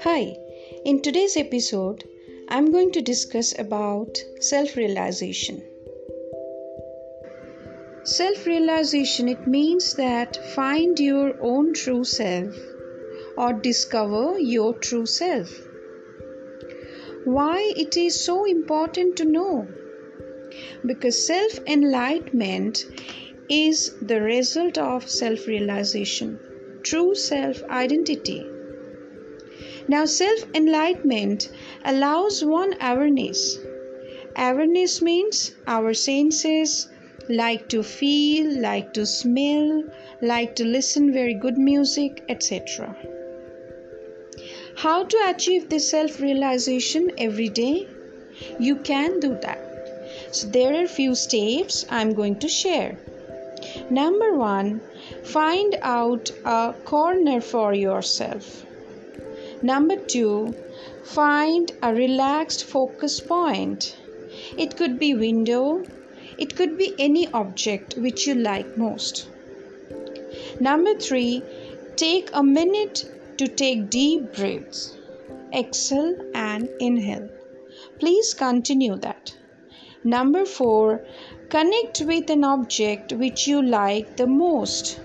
Hi, in today's episode, I'm going to discuss about self-realization. Self-realization it means that find your own true self or discover your true self. Why it is so important to know? Because self-enlightenment is the result of self-realization, true self-identity now, self enlightenment allows one awareness. Awareness means our senses like to feel, like to smell, like to listen very good music, etc. How to achieve this self realization every day? You can do that. So, there are few steps I'm going to share. Number one, find out a corner for yourself. Number two, find a relaxed focus point. It could be window, it could be any object which you like most. Number three, take a minute to take deep breaths. Exhale and inhale. Please continue that. Number four, connect with an object which you like the most.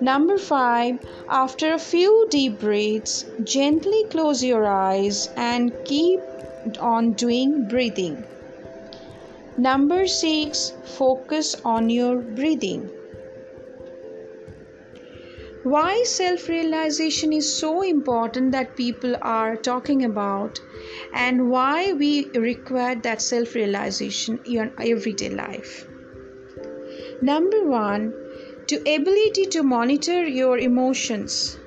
Number five, after a few deep breaths, gently close your eyes and keep on doing breathing. Number six, focus on your breathing. Why self realization is so important that people are talking about, and why we require that self realization in everyday life. Number one, to ability to monitor your emotions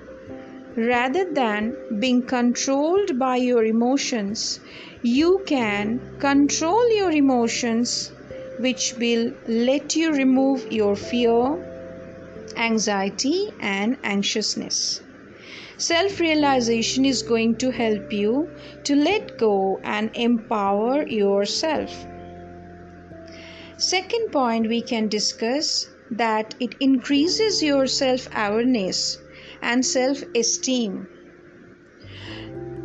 rather than being controlled by your emotions you can control your emotions which will let you remove your fear anxiety and anxiousness self realization is going to help you to let go and empower yourself second point we can discuss that it increases your self awareness and self esteem.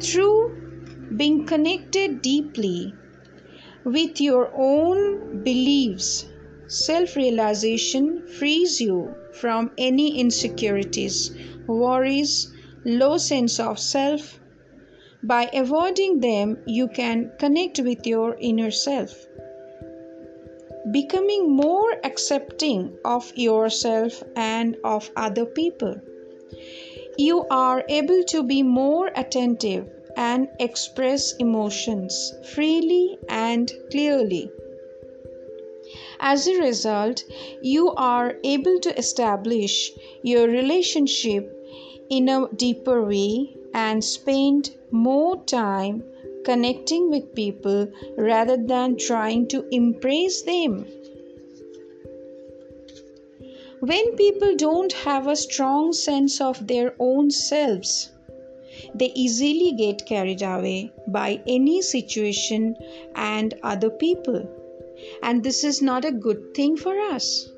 Through being connected deeply with your own beliefs, self realization frees you from any insecurities, worries, low sense of self. By avoiding them, you can connect with your inner self becoming more accepting of yourself and of other people. You are able to be more attentive and express emotions freely and clearly. As a result, you are able to establish your relationship in a deeper way and spend more time connecting with people rather than trying to impress them. When people don't have a strong sense of their own selves, they easily get carried away by any situation and other people. And this is not a good thing for us.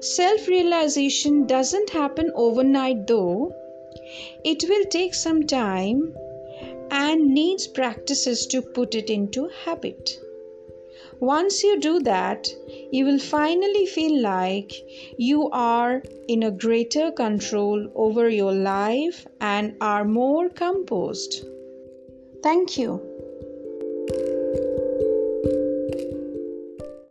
Self realization doesn't happen overnight, though. It will take some time and needs practices to put it into habit. Once you do that, you will finally feel like you are in a greater control over your life and are more composed. Thank you.